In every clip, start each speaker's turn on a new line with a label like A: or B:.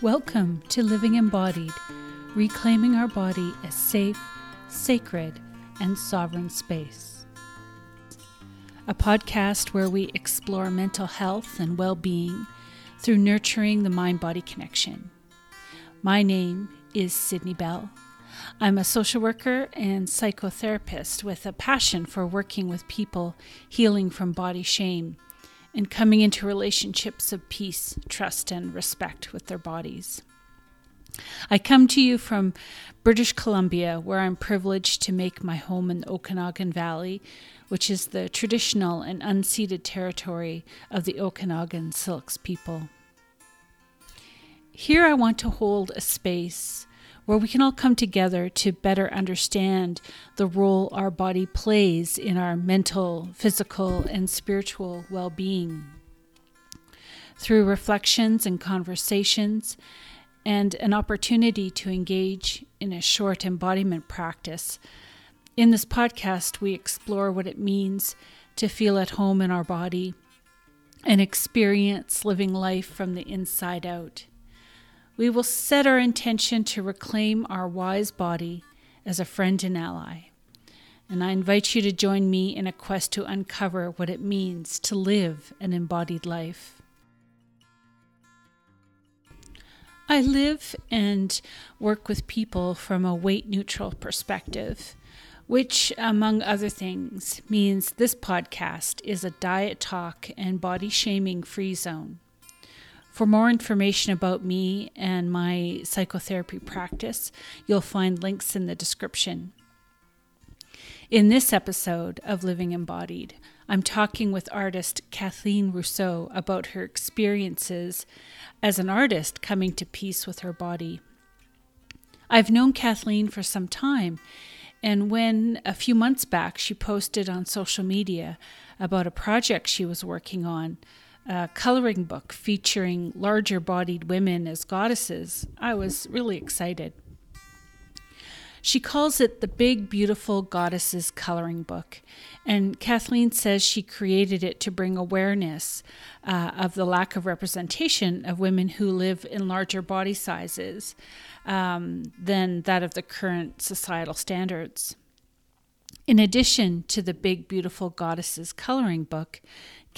A: Welcome to Living Embodied, reclaiming our body as safe, sacred, and sovereign space. A podcast where we explore mental health and well being through nurturing the mind body connection. My name is Sydney Bell. I'm a social worker and psychotherapist with a passion for working with people healing from body shame and coming into relationships of peace, trust, and respect with their bodies. I come to you from British Columbia, where I'm privileged to make my home in the Okanagan Valley, which is the traditional and unceded territory of the Okanagan Syilx people. Here I want to hold a space where we can all come together to better understand the role our body plays in our mental, physical, and spiritual well being. Through reflections and conversations, and an opportunity to engage in a short embodiment practice, in this podcast, we explore what it means to feel at home in our body and experience living life from the inside out we will set our intention to reclaim our wise body as a friend and ally. And I invite you to join me in a quest to uncover what it means to live an embodied life. I live and work with people from a weight neutral perspective, which, among other things, means this podcast is a diet talk and body shaming free zone. For more information about me and my psychotherapy practice, you'll find links in the description. In this episode of Living Embodied, I'm talking with artist Kathleen Roussel about her experiences as an artist coming to peace with her body. I've known Kathleen for some time, and when a few months back she posted on social media about a project she was working on, a coloring book featuring larger bodied women as goddesses, I was really excited. She calls it the Big Beautiful Goddesses Coloring Book, and Kathleen says she created it to bring awareness uh, of the lack of representation of women who live in larger body sizes um, than that of the current societal standards. In addition to the Big Beautiful Goddesses Coloring Book,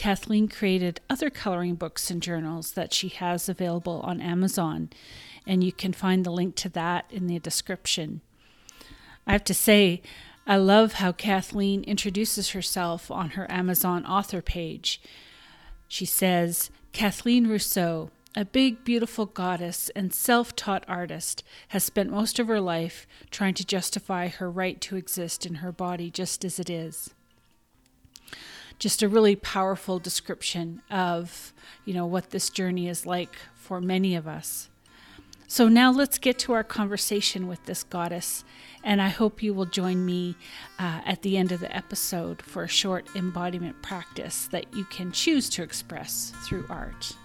A: Kathleen created other coloring books and journals that she has available on Amazon, and you can find the link to that in the description. I have to say, I love how Kathleen introduces herself on her Amazon author page. She says, Kathleen Roussel, a big, beautiful goddess and self taught artist, has spent most of her life trying to justify her right to exist in her body just as it is just a really powerful description of, you know, what this journey is like for many of us. So now let's get to our conversation with this goddess, and I hope you will join me uh, at the end of the episode for a short embodiment practice that you can choose to express through art.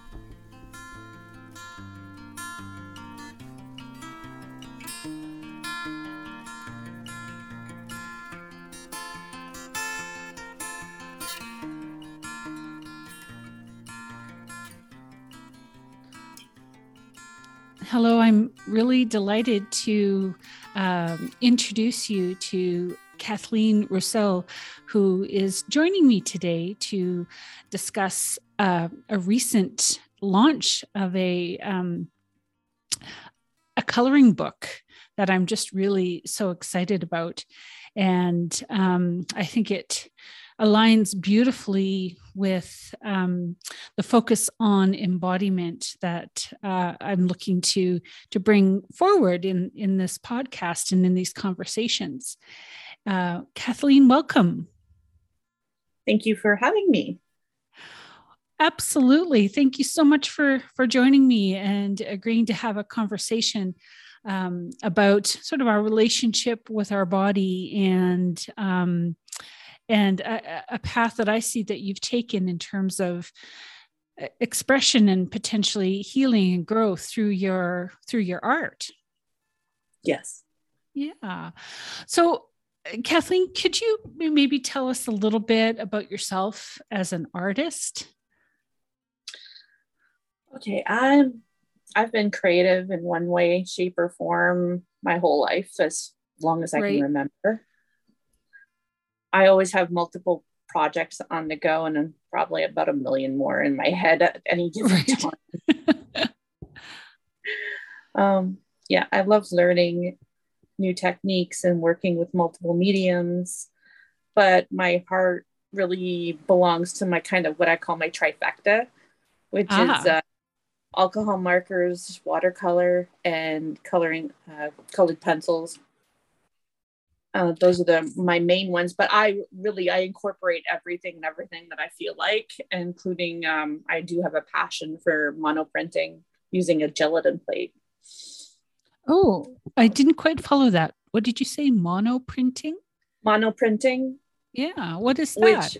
A: Really delighted to um, introduce you to Kathleen Roussel, who is joining me today to discuss uh, a recent launch of a um, a coloring book that I'm just really so excited about, and um, I think it aligns beautifully with um, the focus on embodiment that uh, I'm looking to to bring forward in in this podcast and in these conversations. Uh, Kathleen, welcome.
B: Thank you for having me.
A: Absolutely. Thank you so much for for joining me and agreeing to have a conversation um, about sort of our relationship with our body and um, and a, a path that I see that you've taken in terms of uh, expression and potentially healing and growth through your through your art.
B: Yes.
A: Yeah. So uh, Kathleen, could you maybe tell us a little bit about yourself as an artist?
B: Okay, I'm I've been creative in one way, shape, or form my whole life, as long as I right. can remember. I always have multiple projects on the go and probably about a million more in my head at any given time. um, yeah, I love learning new techniques and working with multiple mediums, but my heart really belongs to my kind of what I call my trifecta, which ah. is uh, alcohol markers, watercolor, and coloring uh, colored pencils. Uh, those are the my main ones, but I really I incorporate everything and everything that I feel like, including um, I do have a passion for monoprinting using a gelatin plate.
A: Oh, I didn't quite follow that. What did you say? Mono printing?
B: Mono printing.
A: Yeah. What is that? Which,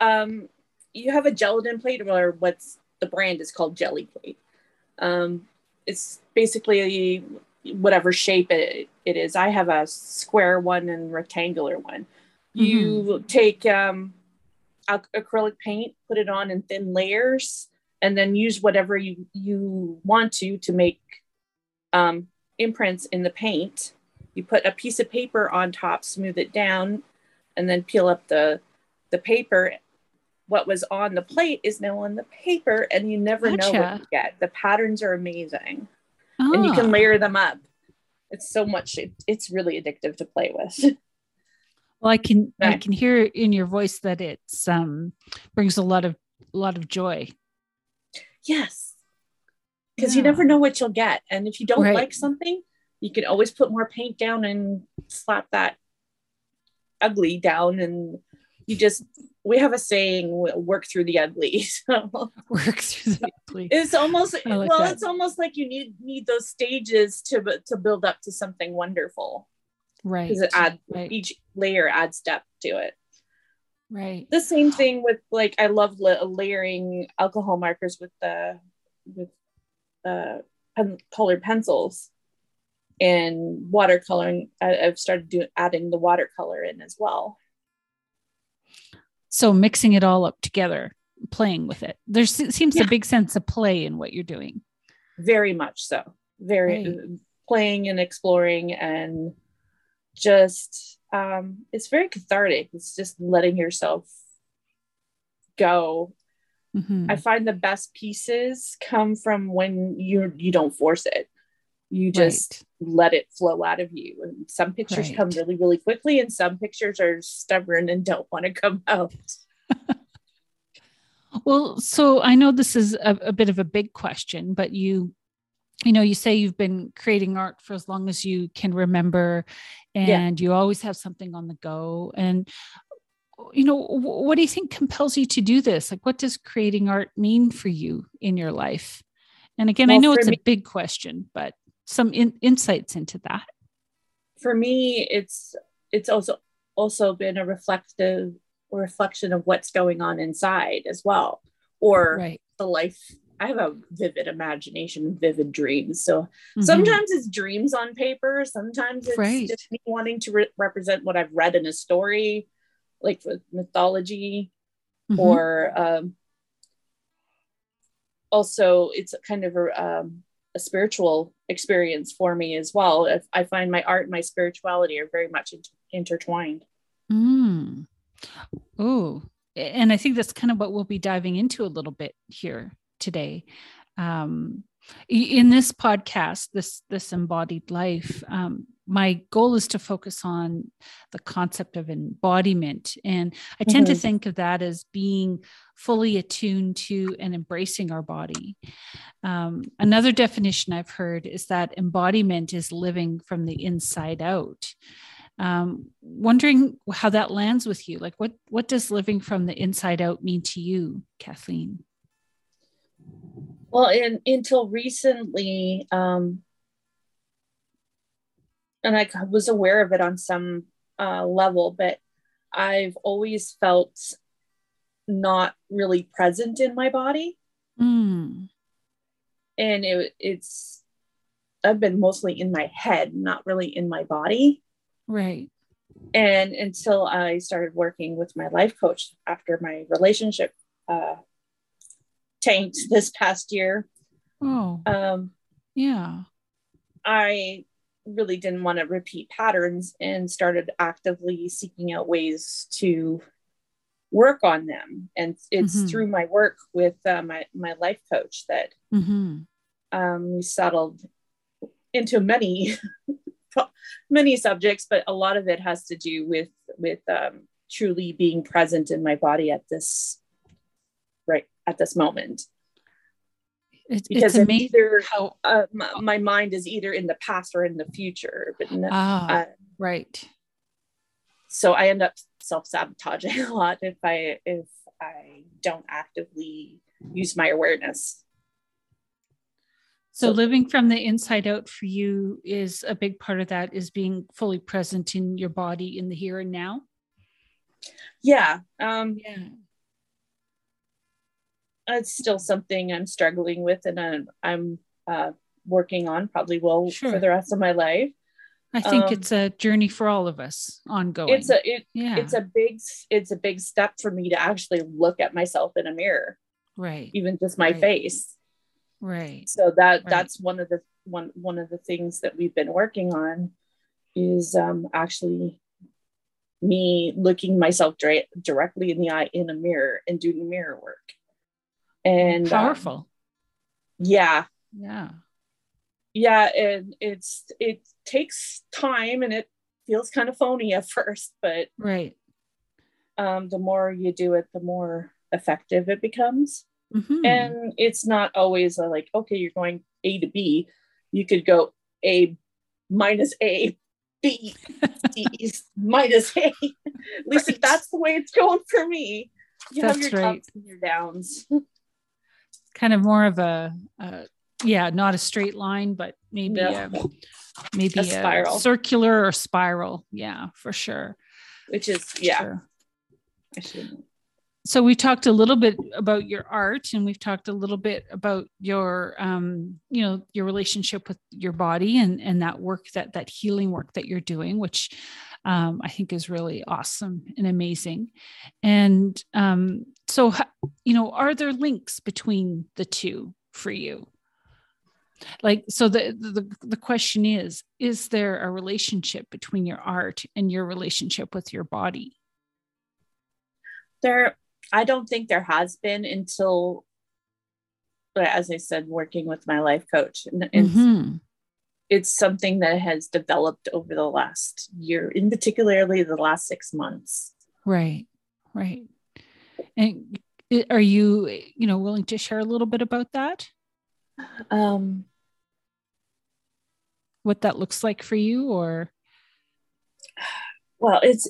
B: um, you have a gelatin plate, or what's the brand is called Gelli Plate. Um, it's basically whatever shape it, it is. I have a square one and rectangular one. Mm-hmm. You take um, acrylic paint, put it on in thin layers, and then use whatever you, you want to to make um, imprints in the paint. You put a piece of paper on top, smooth it down, and then peel up the the paper. What was on the plate is now on the paper, and you never gotcha. know what you get. The patterns are amazing, ah. and you can ah. layer them up. It's so much. It, it's really addictive to play with.
A: Well, I can right. I can hear in your voice that it's um brings a lot of a lot of joy.
B: Yes, because yeah. you never know what you'll get. And if you don't right. like something, you can always put more paint down and slap that ugly down. And you just, we have a saying, work through the ugly.
A: So work through the ugly.
B: It's almost, like well, that. it's almost like you need, need those stages to, to build up to something wonderful.
A: Right.
B: Because it adds, right. each layer adds depth to it.
A: Right.
B: The same thing with like, I love la- layering alcohol markers with the, with uh, pen- colored pencils and watercoloring. I, have started doing adding the watercolor in as well.
A: So mixing it all up together, playing with it. There seems yeah. a big sense of play in what you're doing.
B: Very much so. Very right. playing and exploring and just um, it's very cathartic. It's just letting yourself go Mm-hmm. I find the best pieces come from when you you don't force it. You just right. let it flow out of you. And some pictures right. come really, really quickly, and some pictures are stubborn and don't want to come out.
A: well, so I know this is a, a bit of a big question, but you you know you say you've been creating art for as long as you can remember and yeah. you always have something on the go and you know what do you think compels you to do this like what does creating art mean for you in your life and again well, i know it's me, a big question but some in, insights into that
B: for me it's it's also also been a reflective reflection of what's going on inside as well or right. the life i have a vivid imagination vivid dreams so mm-hmm. sometimes it's dreams on paper sometimes it's right. just me wanting to re- represent what i've read in a story like with mythology mm-hmm. or um, also it's kind of a, um, a spiritual experience for me as well. If I find my art and my spirituality are very much inter- intertwined.
A: Mm. Oh, and I think that's kind of what we'll be diving into a little bit here today. Um, in this podcast, this this embodied life, um, my goal is to focus on the concept of embodiment. And I tend mm-hmm. to think of that as being fully attuned to and embracing our body. Um, another definition I've heard is that embodiment is living from the inside out. Um, wondering how that lands with you. Like, what what does living from the inside out mean to you, Kathleen?
B: Well, in, until recently, um, and I was aware of it on some uh, level, but I've always felt not really present in my body.
A: Mm.
B: And it, it's, I've been mostly in my head, not really in my body.
A: Right.
B: And until I started working with my life coach after my relationship uh, tanked this past year.
A: Oh.
B: Um,
A: Yeah.
B: I really didn't want to repeat patterns and started actively seeking out ways to work on them. And it's mm-hmm. through my work with uh, my, my life coach that mm-hmm. um, we settled into many, many subjects, but a lot of it has to do with, with um, truly being present in my body at this, right at this moment.
A: It's, because it's amazing
B: either, how uh, my, my, mind is either in the past or in the future. But no,
A: ah, uh, right.
B: So I end up self sabotaging a lot if I if I don't actively use my awareness.
A: So, so living from the inside out for you is a big part of that is being fully present in your body in the here and now.
B: Yeah. Um, yeah it's still something I'm struggling with and I'm, I'm uh, working on, probably will sure. for the rest of my life.
A: I think um, it's a journey for all of us ongoing.
B: It's a it, yeah. it's a big it's a big step for me to actually look at myself in a mirror.
A: Right.
B: Even just my
A: right.
B: face.
A: Right.
B: So that right. that's one of the one one of the things that we've been working on is um actually me looking myself dra- directly in the eye in a mirror and doing mirror work and
A: um, powerful. Um,
B: yeah.
A: Yeah.
B: Yeah and it's it takes time and it feels kind of phony at first but
A: right.
B: um the more you do it the more effective it becomes.
A: Mm-hmm.
B: and it's not always a, like okay you're going a to b. You could go a minus a b d minus a. At least right. if that's the way it's going for me. You that's have your right. ups and your downs
A: kind of more of a, a yeah, not a straight line, but maybe no. a, maybe a, spiral. A circular or spiral. Yeah, for sure.
B: Which is yeah.
A: Sure. So we talked a little bit about your art, and we've talked a little bit about your, um, you know, your relationship with your body and and that work that that healing work that you're doing, which um, I think is really awesome and amazing. And um, so, you know, are there links between the two for you? Like, so the, the, the question is, is there a relationship between your art and your relationship with your body?
B: There, I don't think there has been until, as I said, working with my life coach. And, mm-hmm it's something that has developed over the last year, in particularly the last six months.
A: Right, right. And are you, you know, willing to share a little bit about that?
B: Um,
A: what that looks like for you, or?
B: Well, it's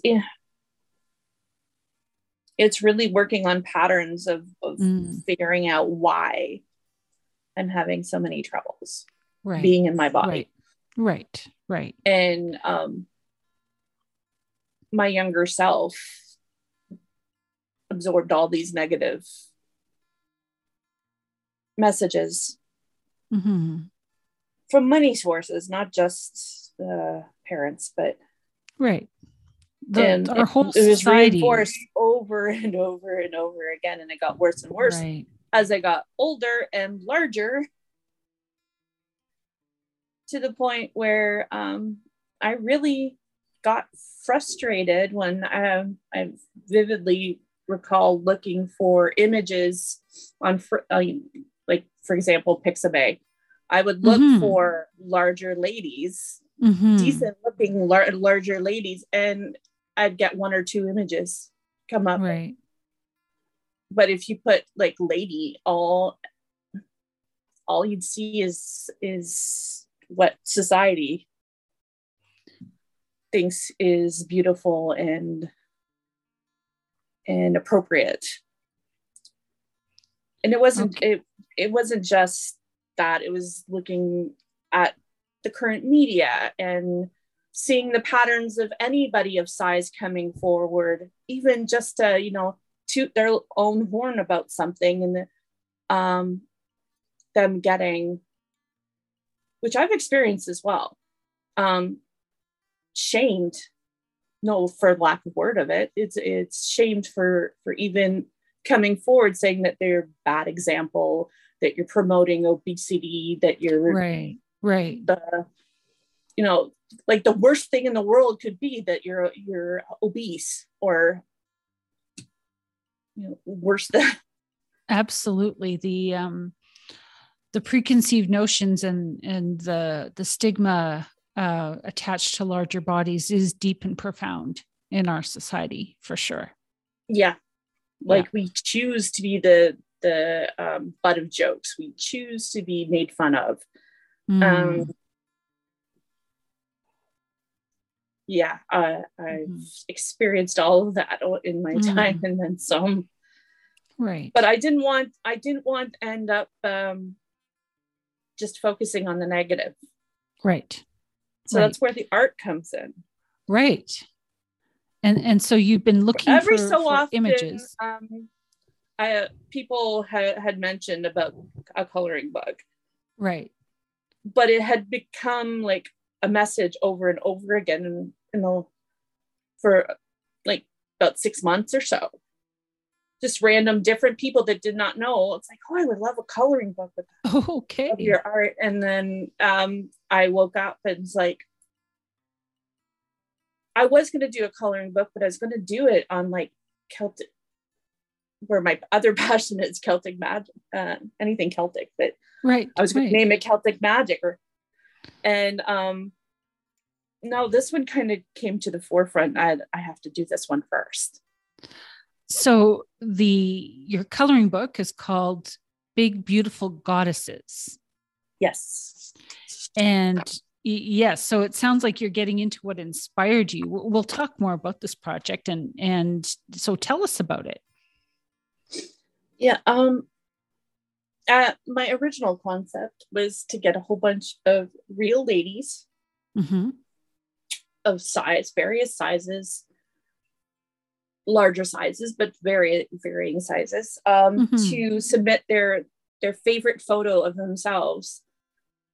B: it's really working on patterns of, of mm. figuring out why I'm having so many troubles
A: right.
B: being in my body.
A: Right. Right. Right.
B: And um my younger self absorbed all these negative messages
A: mm-hmm.
B: from many sources, not just uh, parents, but
A: right.
B: The, and our whole it was reinforced over and over and over again, and it got worse and worse
A: right.
B: as I got older and larger to the point where um, I really got frustrated when I, um, I vividly recall looking for images on, uh, like, for example, Pixabay. I would look mm-hmm. for larger ladies, mm-hmm. decent looking lar- larger ladies, and I'd get one or two images come up.
A: Right.
B: But if you put like lady, all all you'd see is is what society thinks is beautiful and and appropriate and it wasn't okay. it it wasn't just that it was looking at the current media and seeing the patterns of anybody of size coming forward even just to you know toot their own horn about something and um them getting which I've experienced as well, um, shamed. No, for lack of word of it, it's it's shamed for for even coming forward saying that they're bad example, that you're promoting obesity, that you're
A: right, right.
B: The, you know, like the worst thing in the world could be that you're you're obese or you know worse than
A: absolutely the um the preconceived notions and and the the stigma uh, attached to larger bodies is deep and profound in our society for sure
B: yeah like yeah. we choose to be the the um, butt of jokes we choose to be made fun of mm. um yeah uh, i've mm. experienced all of that in my mm. time and then some
A: right
B: but i didn't want i didn't want to end up um just focusing on the negative
A: right
B: so
A: right.
B: that's where the art comes in
A: right and and so you've been looking
B: every
A: for,
B: so
A: for
B: often
A: images
B: um i people ha- had mentioned about a coloring book
A: right
B: but it had become like a message over and over again and you know for like about six months or so just random different people that did not know. It's like, oh, I would love a coloring book with
A: oh, okay.
B: your art. And then um, I woke up and was like, I was going to do a coloring book, but I was going to do it on like Celtic, where my other passion is Celtic magic, uh, anything Celtic. But
A: right.
B: I was going
A: right.
B: to name it Celtic magic, or and um, no, this one kind of came to the forefront. I I have to do this one first.
A: So the your coloring book is called Big Beautiful Goddesses.
B: Yes.
A: And yes, so it sounds like you're getting into what inspired you. We'll talk more about this project and and so tell us about it.
B: Yeah, um uh, my original concept was to get a whole bunch of real ladies
A: mm-hmm.
B: of size, various sizes, larger sizes, but very varying sizes, um, mm-hmm. to submit their their favorite photo of themselves,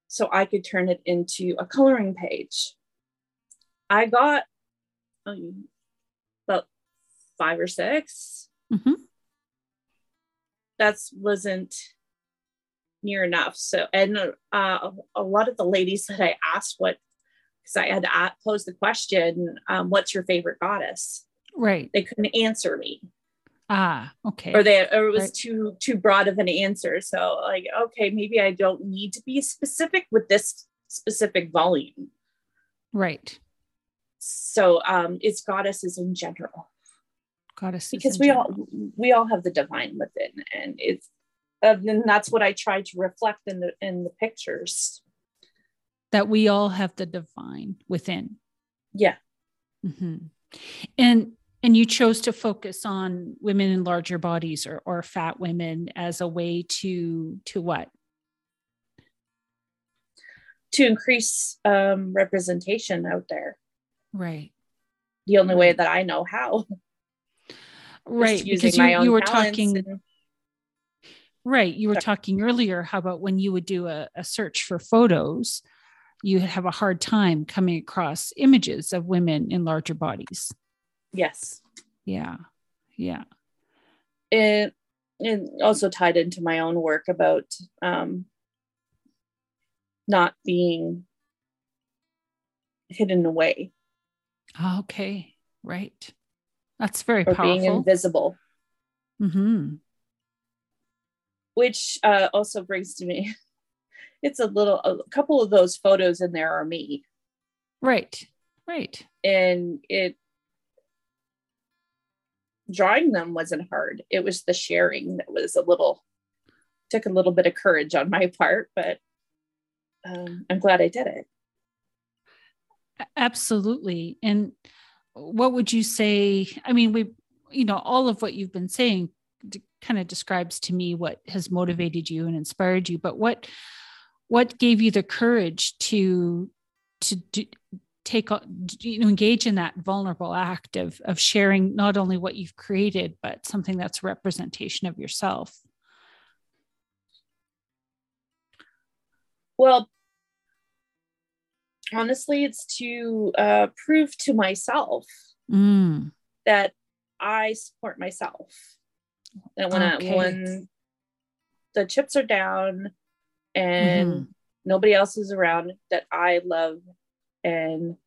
B: so I could turn it into a coloring page. I got um, about five or 6
A: mm-hmm.
B: That wasn't near enough. So, and uh, a lot of the ladies that I asked what, because I had to pose the question, um, "What's your favorite goddess?"
A: Right.
B: They couldn't answer me.
A: Ah, okay.
B: Or they or it was right. too too broad of an answer. So like, okay, maybe I don't need to be specific with this specific volume.
A: Right.
B: So um it's goddesses in general.
A: Goddesses.
B: Because we general. all we all have the divine within and it's uh, and that's what I try to reflect in the in the pictures.
A: That we all have the divine within.
B: Yeah.
A: Mm-hmm. And and you chose to focus on women in larger bodies or, or fat women as a way to to what?
B: To increase um, representation out there.
A: Right.
B: The only way that i know how.
A: Right because you, you were talking and... right you were talking earlier how about when you would do a, a search for photos you have a hard time coming across images of women in larger bodies
B: Yes.
A: Yeah. Yeah.
B: It and also tied into my own work about um, not being hidden away.
A: Okay. Right. That's very
B: or
A: powerful.
B: being invisible.
A: Mm-hmm.
B: Which uh, also brings to me, it's a little, a couple of those photos in there are me.
A: Right. Right.
B: And it drawing them wasn't hard. It was the sharing that was a little took a little bit of courage on my part, but um, I'm glad I did it.
A: Absolutely. And what would you say? I mean, we, you know, all of what you've been saying kind of describes to me what has motivated you and inspired you. But what, what gave you the courage to, to do, take you know engage in that vulnerable act of of sharing not only what you've created but something that's representation of yourself
B: well honestly it's to uh, prove to myself
A: mm.
B: that i support myself and when okay. i when the chips are down and mm-hmm. nobody else is around that I love and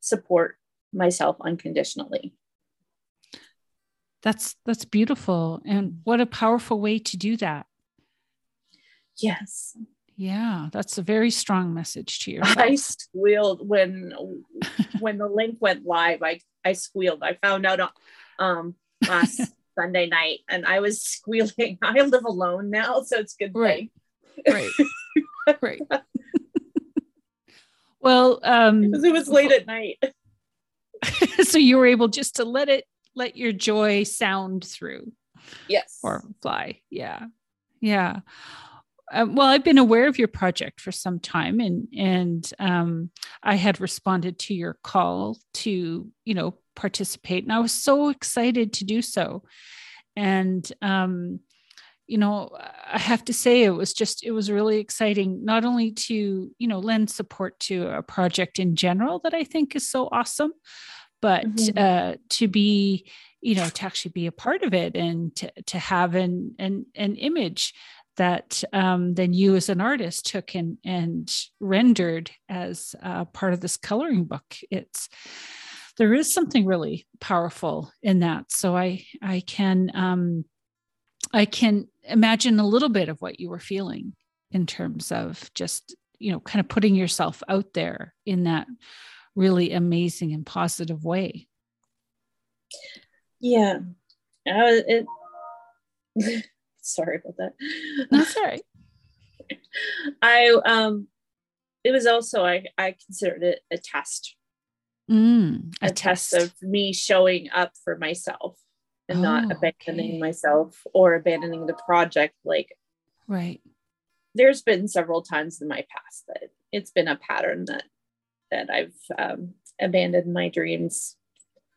B: support myself unconditionally.
A: That's that's beautiful and what a powerful way to do that.
B: Yes.
A: Yeah, that's a very strong message to yourself.
B: I squealed when when the link went live. I I squealed. I found out um last Sunday night and I was squealing. I live alone now, so it's good.
A: Right. Thing. Right. right. Well, um
B: because it was late at night.
A: so you were able just to let it let your joy sound through.
B: Yes.
A: Or fly. Yeah. Yeah. Um, well, I've been aware of your project for some time, and and um, I had responded to your call to you know participate, and I was so excited to do so. And um, you know, I have to say it was just it was really exciting, not only to you know lend support to a project in general that I think is so awesome, but mm-hmm. uh, to be you know to actually be a part of it and to, to have an, an an image that um, then you as an artist took and and rendered as uh, part of this coloring book it's there is something really powerful in that so i i can um i can imagine a little bit of what you were feeling in terms of just you know kind of putting yourself out there in that really amazing and positive way.
B: Yeah. Uh, it, sorry about that.
A: That's all right.
B: I um it was also I I considered it a test.
A: Mm,
B: a, a test. test. of me showing up for myself and oh, not abandoning okay. myself or abandoning the project like
A: right
B: there's been several times in my past that it's been a pattern that that I've um, abandoned my dreams.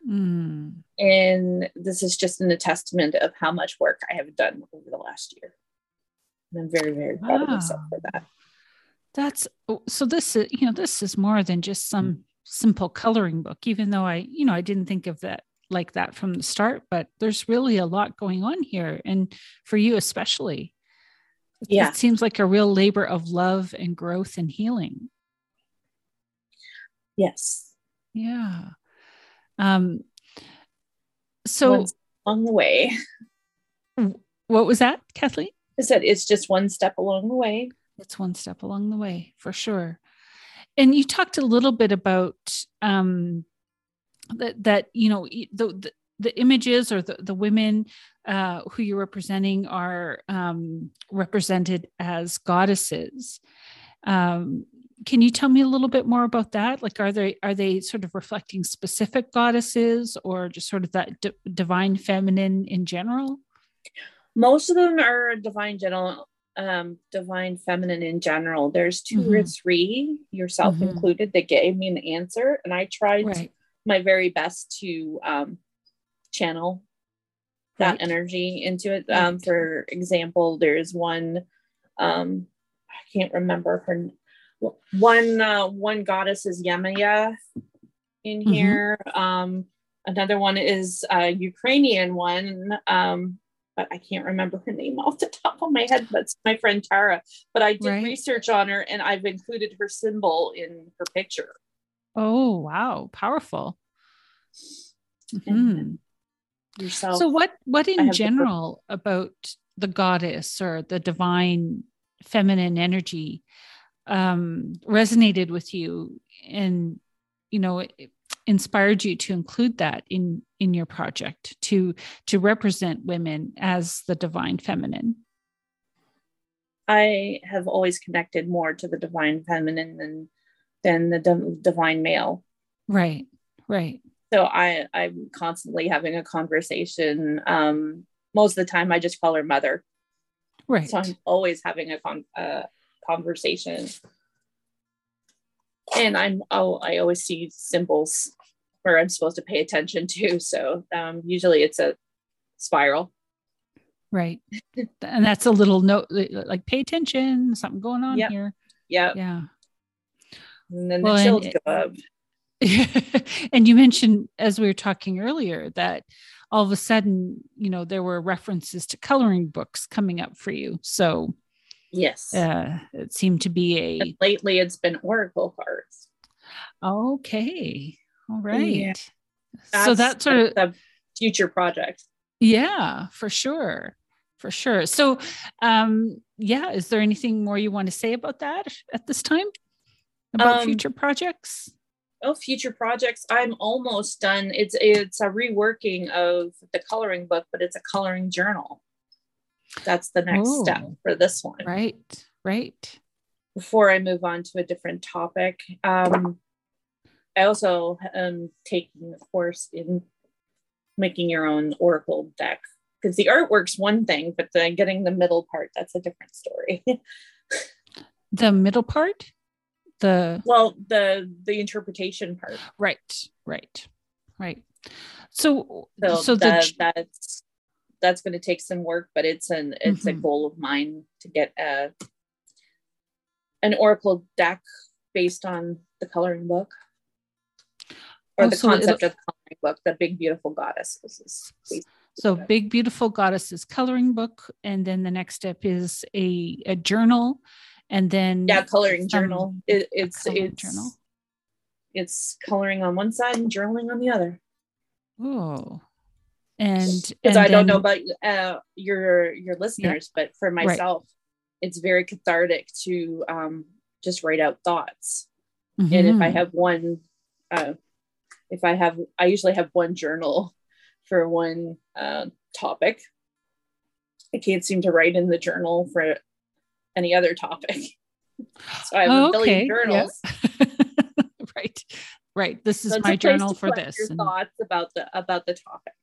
A: Mm.
B: And this is just a testament of how much work I have done over the last year. And I'm very, very proud wow. of myself for that.
A: That's oh, so this is, you know, this is more than just some simple coloring book, even though I, you know, I didn't think of that like that from the start, but there's really a lot going on here. And for you, especially,
B: yeah.
A: it seems like a real labor of love and growth and healing.
B: Yes.
A: Yeah. Um, so
B: Once along the way.
A: What was that, Kathleen?
B: I said it's just one step along the way.
A: It's one step along the way for sure. And you talked a little bit about um, that that you know the, the the images or the, the women uh, who you're representing are um, represented as goddesses. Um, can you tell me a little bit more about that like are they are they sort of reflecting specific goddesses or just sort of that d- divine feminine in general
B: most of them are divine general um divine feminine in general there's 2 mm-hmm. or three yourself mm-hmm. included that gave me an answer and i tried right. My very best to um channel that right. energy into it um for example there's one um i can't remember her one uh, one goddess is Yemaya in mm-hmm. here. Um, another one is a Ukrainian one, um, but I can't remember her name off the top of my head. That's my friend Tara. But I did right. research on her, and I've included her symbol in her picture.
A: Oh wow, powerful. Mm-hmm. Yourself. So what what in general the- about the goddess or the divine feminine energy um, resonated with you and you know inspired you to include that in in your project to to represent women as the divine feminine
B: i have always connected more to the divine feminine than than the d- divine male
A: right right
B: so i i'm constantly having a conversation um most of the time i just call her mother
A: right
B: so i'm always having a con uh, conversation. And I'm oh, I always see symbols where I'm supposed to pay attention to. So um, usually it's a spiral.
A: Right. and that's a little note like pay attention, something going on
B: yep.
A: here.
B: Yeah.
A: Yeah.
B: And then well, the chills go up.
A: and you mentioned as we were talking earlier that all of a sudden, you know, there were references to coloring books coming up for you. So,
B: yes,
A: uh, it seemed to be a.
B: And lately, it's been Oracle cards.
A: Okay. All right. Yeah.
B: That's,
A: so that sort of
B: the future project.
A: Yeah, for sure. For sure. So, um, yeah, is there anything more you want to say about that at this time? About um, future projects?
B: Oh, future projects. I'm almost done. It's it's a reworking of the coloring book, but it's a coloring journal. That's the next oh, step for this one.
A: Right, right.
B: Before I move on to a different topic, um, I also am taking a course in making your own Oracle deck because the artwork's one thing, but then getting the middle part, that's a different story.
A: the middle part? The
B: well, the the interpretation part.
A: Right, right, right. So
B: so, so the, that's that's going to take some work, but it's an it's mm-hmm. a goal of mine to get a an Oracle deck based on the coloring book or oh, the so concept of the coloring book, the big beautiful goddesses.
A: So big beautiful goddesses coloring book, and then the next step is a a journal, and then
B: yeah, coloring journal. It, it's it's journal. It's coloring on one side and journaling on the other.
A: Oh, and
B: because I don't know about uh, your your listeners, yeah. but for myself, right. it's very cathartic to um, just write out thoughts. Mm-hmm. And if I mm-hmm. have one uh, if I have, I usually have one journal for one uh, topic. I can't seem to write in the journal for any other topic. So I have oh, a billion journals.
A: Yeah. right. Right. This is so my journal for this.
B: Your and... thoughts about the about the topic.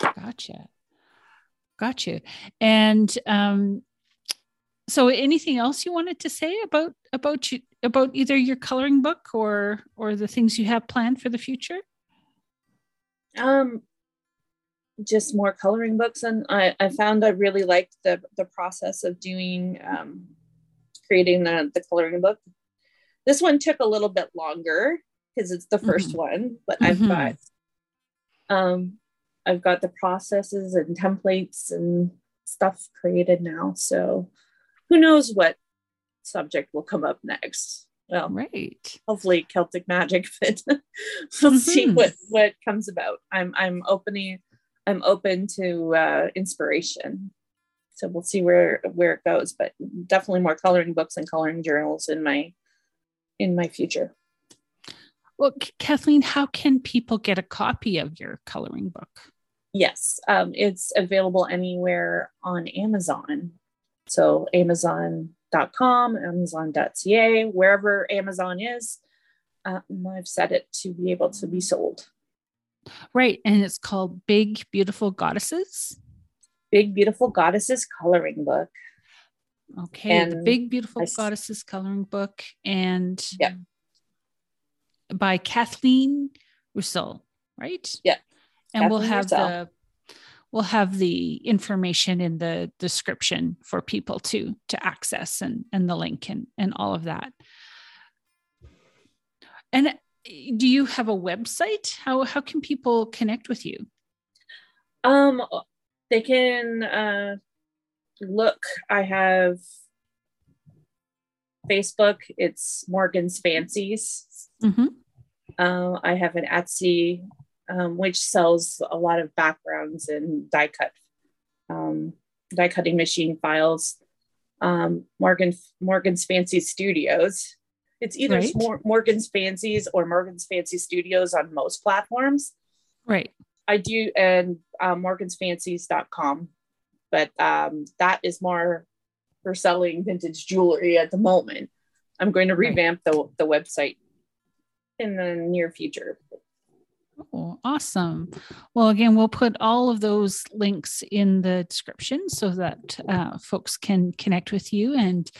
A: Gotcha. Gotcha. And um so anything else you wanted to say about about you about either your coloring book or or the things you have planned for the future
B: um just more coloring books and i i found i really liked the the process of doing um creating the the coloring book this one took a little bit longer because it's the 1st mm-hmm. one but i've mm-hmm. got um i've got the processes and templates and stuff created now so who knows what subject will come up next. Well,
A: right.
B: Hopefully Celtic magic, but we'll mm-hmm. see what what comes about. I'm I'm opening I'm open to uh, inspiration. So we'll see where where it goes, but definitely more coloring books and coloring journals in my in my future.
A: Well, Kathleen, how can people get a copy of your coloring book?
B: Yes, um, it's available anywhere on Amazon. So amazon.com, amazon.ca, wherever Amazon is, um, I've set it to be able to be sold.
A: Right. And it's called Big Beautiful Goddesses.
B: Big Beautiful Goddesses coloring book.
A: Okay. And the Big Beautiful I, Goddesses coloring book. And
B: yeah.
A: by Kathleen Roussel, right?
B: Yeah.
A: And Kathleen we'll have the we'll have the information in the description for people to to access and and the link and and all of that and do you have a website how how can people connect with you
B: um they can uh look i have facebook it's morgan's fancies mm-hmm. uh, i have an etsy um, which sells a lot of backgrounds and die cut, um, die cutting machine files. Um, Morgan Morgan's Fancy Studios. It's either right. Morgan's Fancies or Morgan's Fancy Studios on most platforms.
A: Right.
B: I do and uh, morgansfancies.com, but um, that is more for selling vintage jewelry at the moment. I'm going to revamp right. the, the website in the near future.
A: Oh, awesome. Well, again, we'll put all of those links in the description so that uh, folks can connect with you and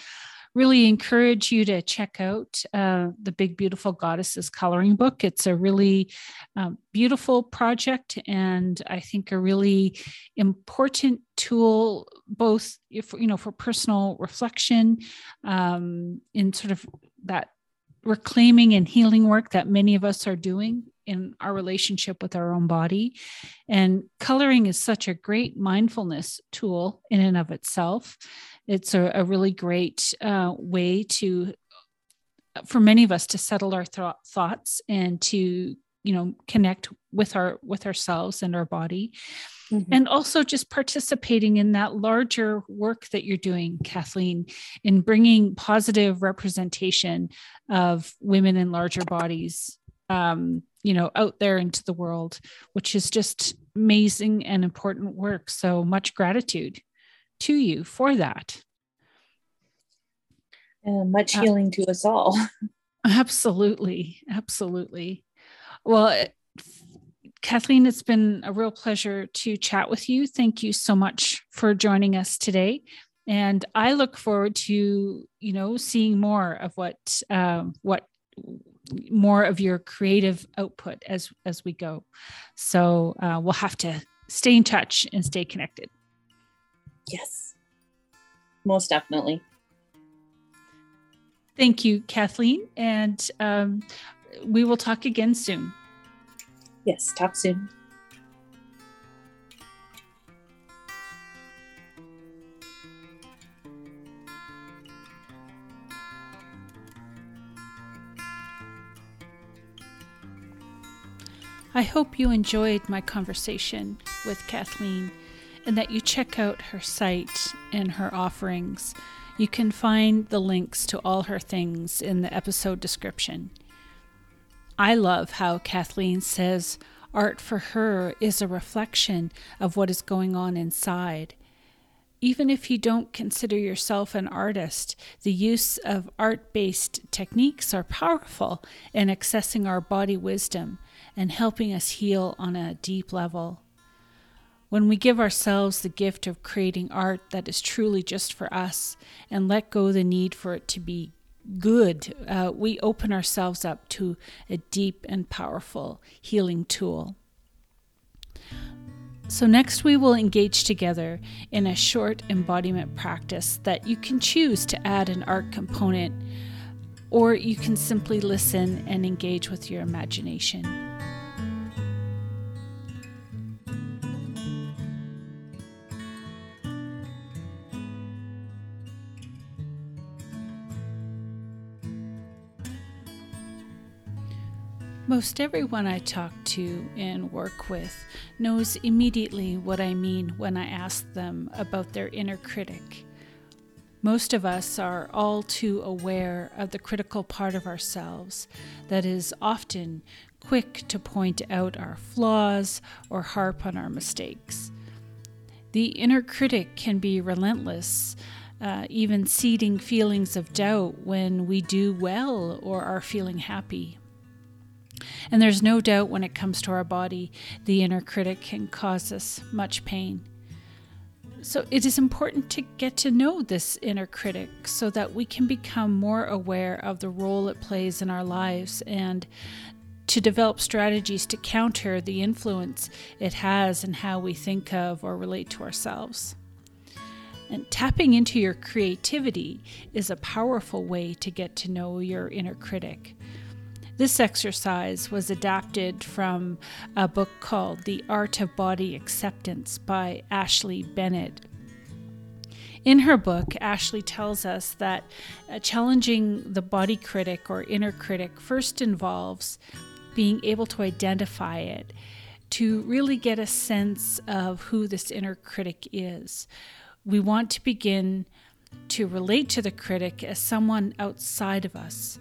A: really encourage you to check out uh, the Big Beautiful Goddesses coloring book. It's a really um, beautiful project and I think a really important tool, both if, you know for personal reflection um, in sort of that reclaiming and healing work that many of us are doing in our relationship with our own body. And coloring is such a great mindfulness tool in and of itself. It's a, a really great uh, way to, for many of us, to settle our th- thoughts and to, you know, connect with our with ourselves and our body. Mm-hmm. And also just participating in that larger work that you're doing, Kathleen, in bringing positive representation of women in larger bodies, um, you know, out there into the world, which is just amazing and important work. So much gratitude to you for that.
B: And much uh, healing uh, to us all.
A: Absolutely. Absolutely. Well, Kathleen, it's been a real pleasure to chat with you. Thank you so much for joining us today. And I look forward to, you know, seeing more of what um, what more of your creative output as as we go. So uh, we'll have to stay in touch and stay connected.
B: Yes, most definitely.
A: Thank you, Kathleen, and um, we will talk again soon.
B: Yes, talk soon.
A: I hope you enjoyed my conversation with Kathleen and that you check out her site and her offerings. You can find the links to all her things in the episode description. I love how Kathleen says art for her is a reflection of what is going on inside. Even if you don't consider yourself an artist, the use of art based techniques are powerful in accessing our body wisdom and helping us heal on a deep level. When we give ourselves the gift of creating art that is truly just for us and let go the need for it to be good, uh, we open ourselves up to a deep and powerful healing tool. So, next, we will engage together in a short embodiment practice that you can choose to add an art component, or you can simply listen and engage with your imagination. Most everyone I talk to and work with knows immediately what I mean when I ask them about their inner critic. Most of us are all too aware of the critical part of ourselves that is often quick to point out our flaws or harp on our mistakes. The inner critic can be relentless, uh, even seeding feelings of doubt when we do well or are feeling happy. And there's no doubt when it comes to our body, the inner critic can cause us much pain. So it is important to get to know this inner critic so that we can become more aware of the role it plays in our lives and to develop strategies to counter the influence it has in how we think of or relate to ourselves. And tapping into your creativity is a powerful way to get to know your inner critic. This exercise was adapted from a book called The Art of Body Acceptance by Ashley Bennett. In her book, Ashley tells us that uh, challenging the body critic or inner critic first involves being able to identify it to really get a sense of who this inner critic is. We want to begin to relate to the critic as someone outside of us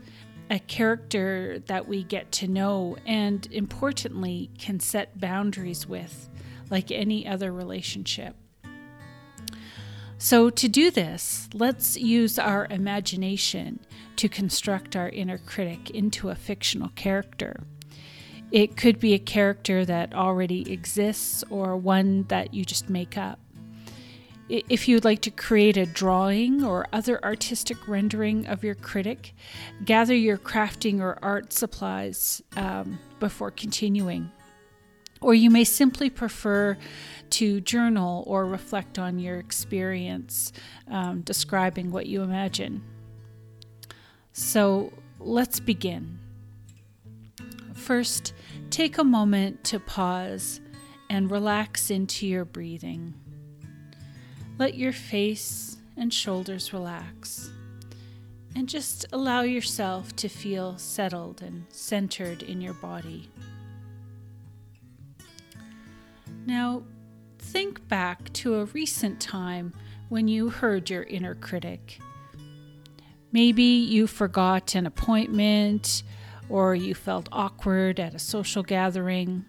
A: a character that we get to know and importantly can set boundaries with, like any other relationship. So, to do this, let's use our imagination to construct our inner critic into a fictional character. It could be a character that already exists or one that you just make up. If you'd like to create a drawing or other artistic rendering of your critic, gather your crafting or art supplies um, before continuing. Or you may simply prefer to journal or reflect on your experience, um, describing what you imagine. So let's begin. First, take a moment to pause and relax into your breathing. Let your face and shoulders relax. And just allow yourself to feel settled and centered in your body. Now, think back to a recent time when you heard your inner critic. Maybe you forgot an appointment, or you felt awkward at a social gathering,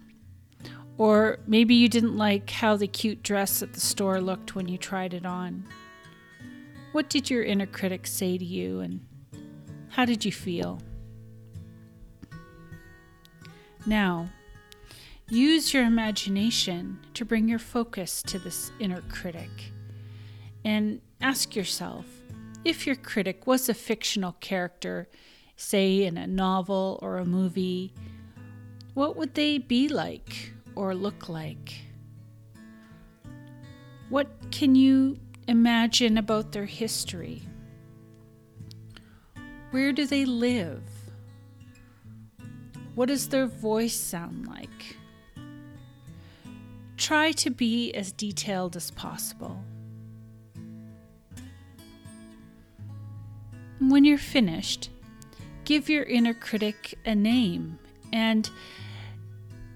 A: or maybe you didn't like how the cute dress at the store looked when you tried it on. What did your inner critic say to you, and how did you feel? Now, use your imagination to bring your focus to this inner critic and ask yourself if your critic was a fictional character, say in a novel or a movie, what would they be like or look like? What can you imagine about their history? Where do they live? What does their voice sound like? Try to be as detailed as possible. When you're finished, give your inner critic a name and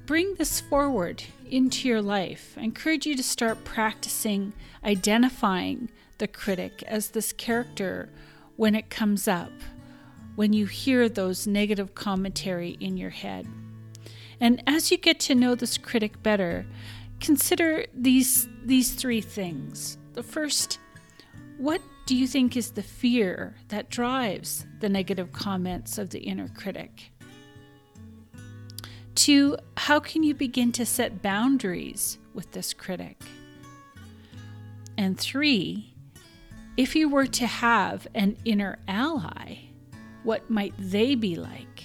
A: bring this forward into your life. I encourage you to start practicing identifying the critic as this character when it comes up, when you hear those negative commentary in your head. And as you get to know this critic better, consider these these three things. The first, what do you think is the fear that drives the negative comments of the inner critic? Two, how can you begin to set boundaries with this critic? And three, if you were to have an inner ally, what might they be like?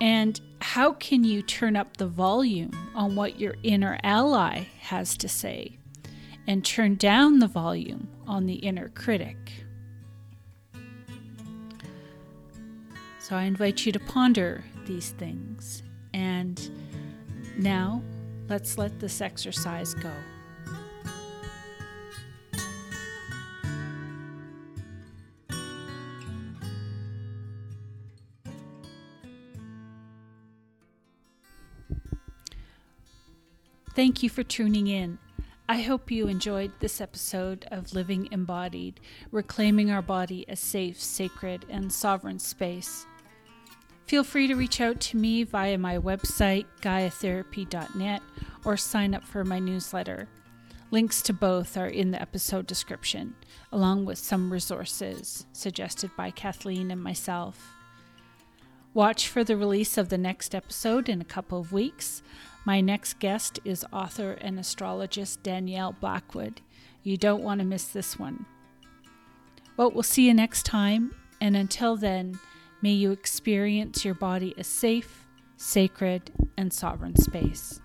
A: And how can you turn up the volume on what your inner ally has to say and turn down the volume on the inner critic? So I invite you to ponder these things. And now let's let this exercise go. Thank you for tuning in. I hope you enjoyed this episode of Living Embodied, reclaiming our body a safe, sacred, and sovereign space. Feel free to reach out to me via my website, gaiatherapy.net, or sign up for my newsletter. Links to both are in the episode description, along with some resources suggested by Kathleen and myself. Watch for the release of the next episode in a couple of weeks. My next guest is author and astrologist Danielle Blackwood. You don't want to miss this one. Well, we'll see you next time, and until then, may you experience your body a safe, sacred, and sovereign space.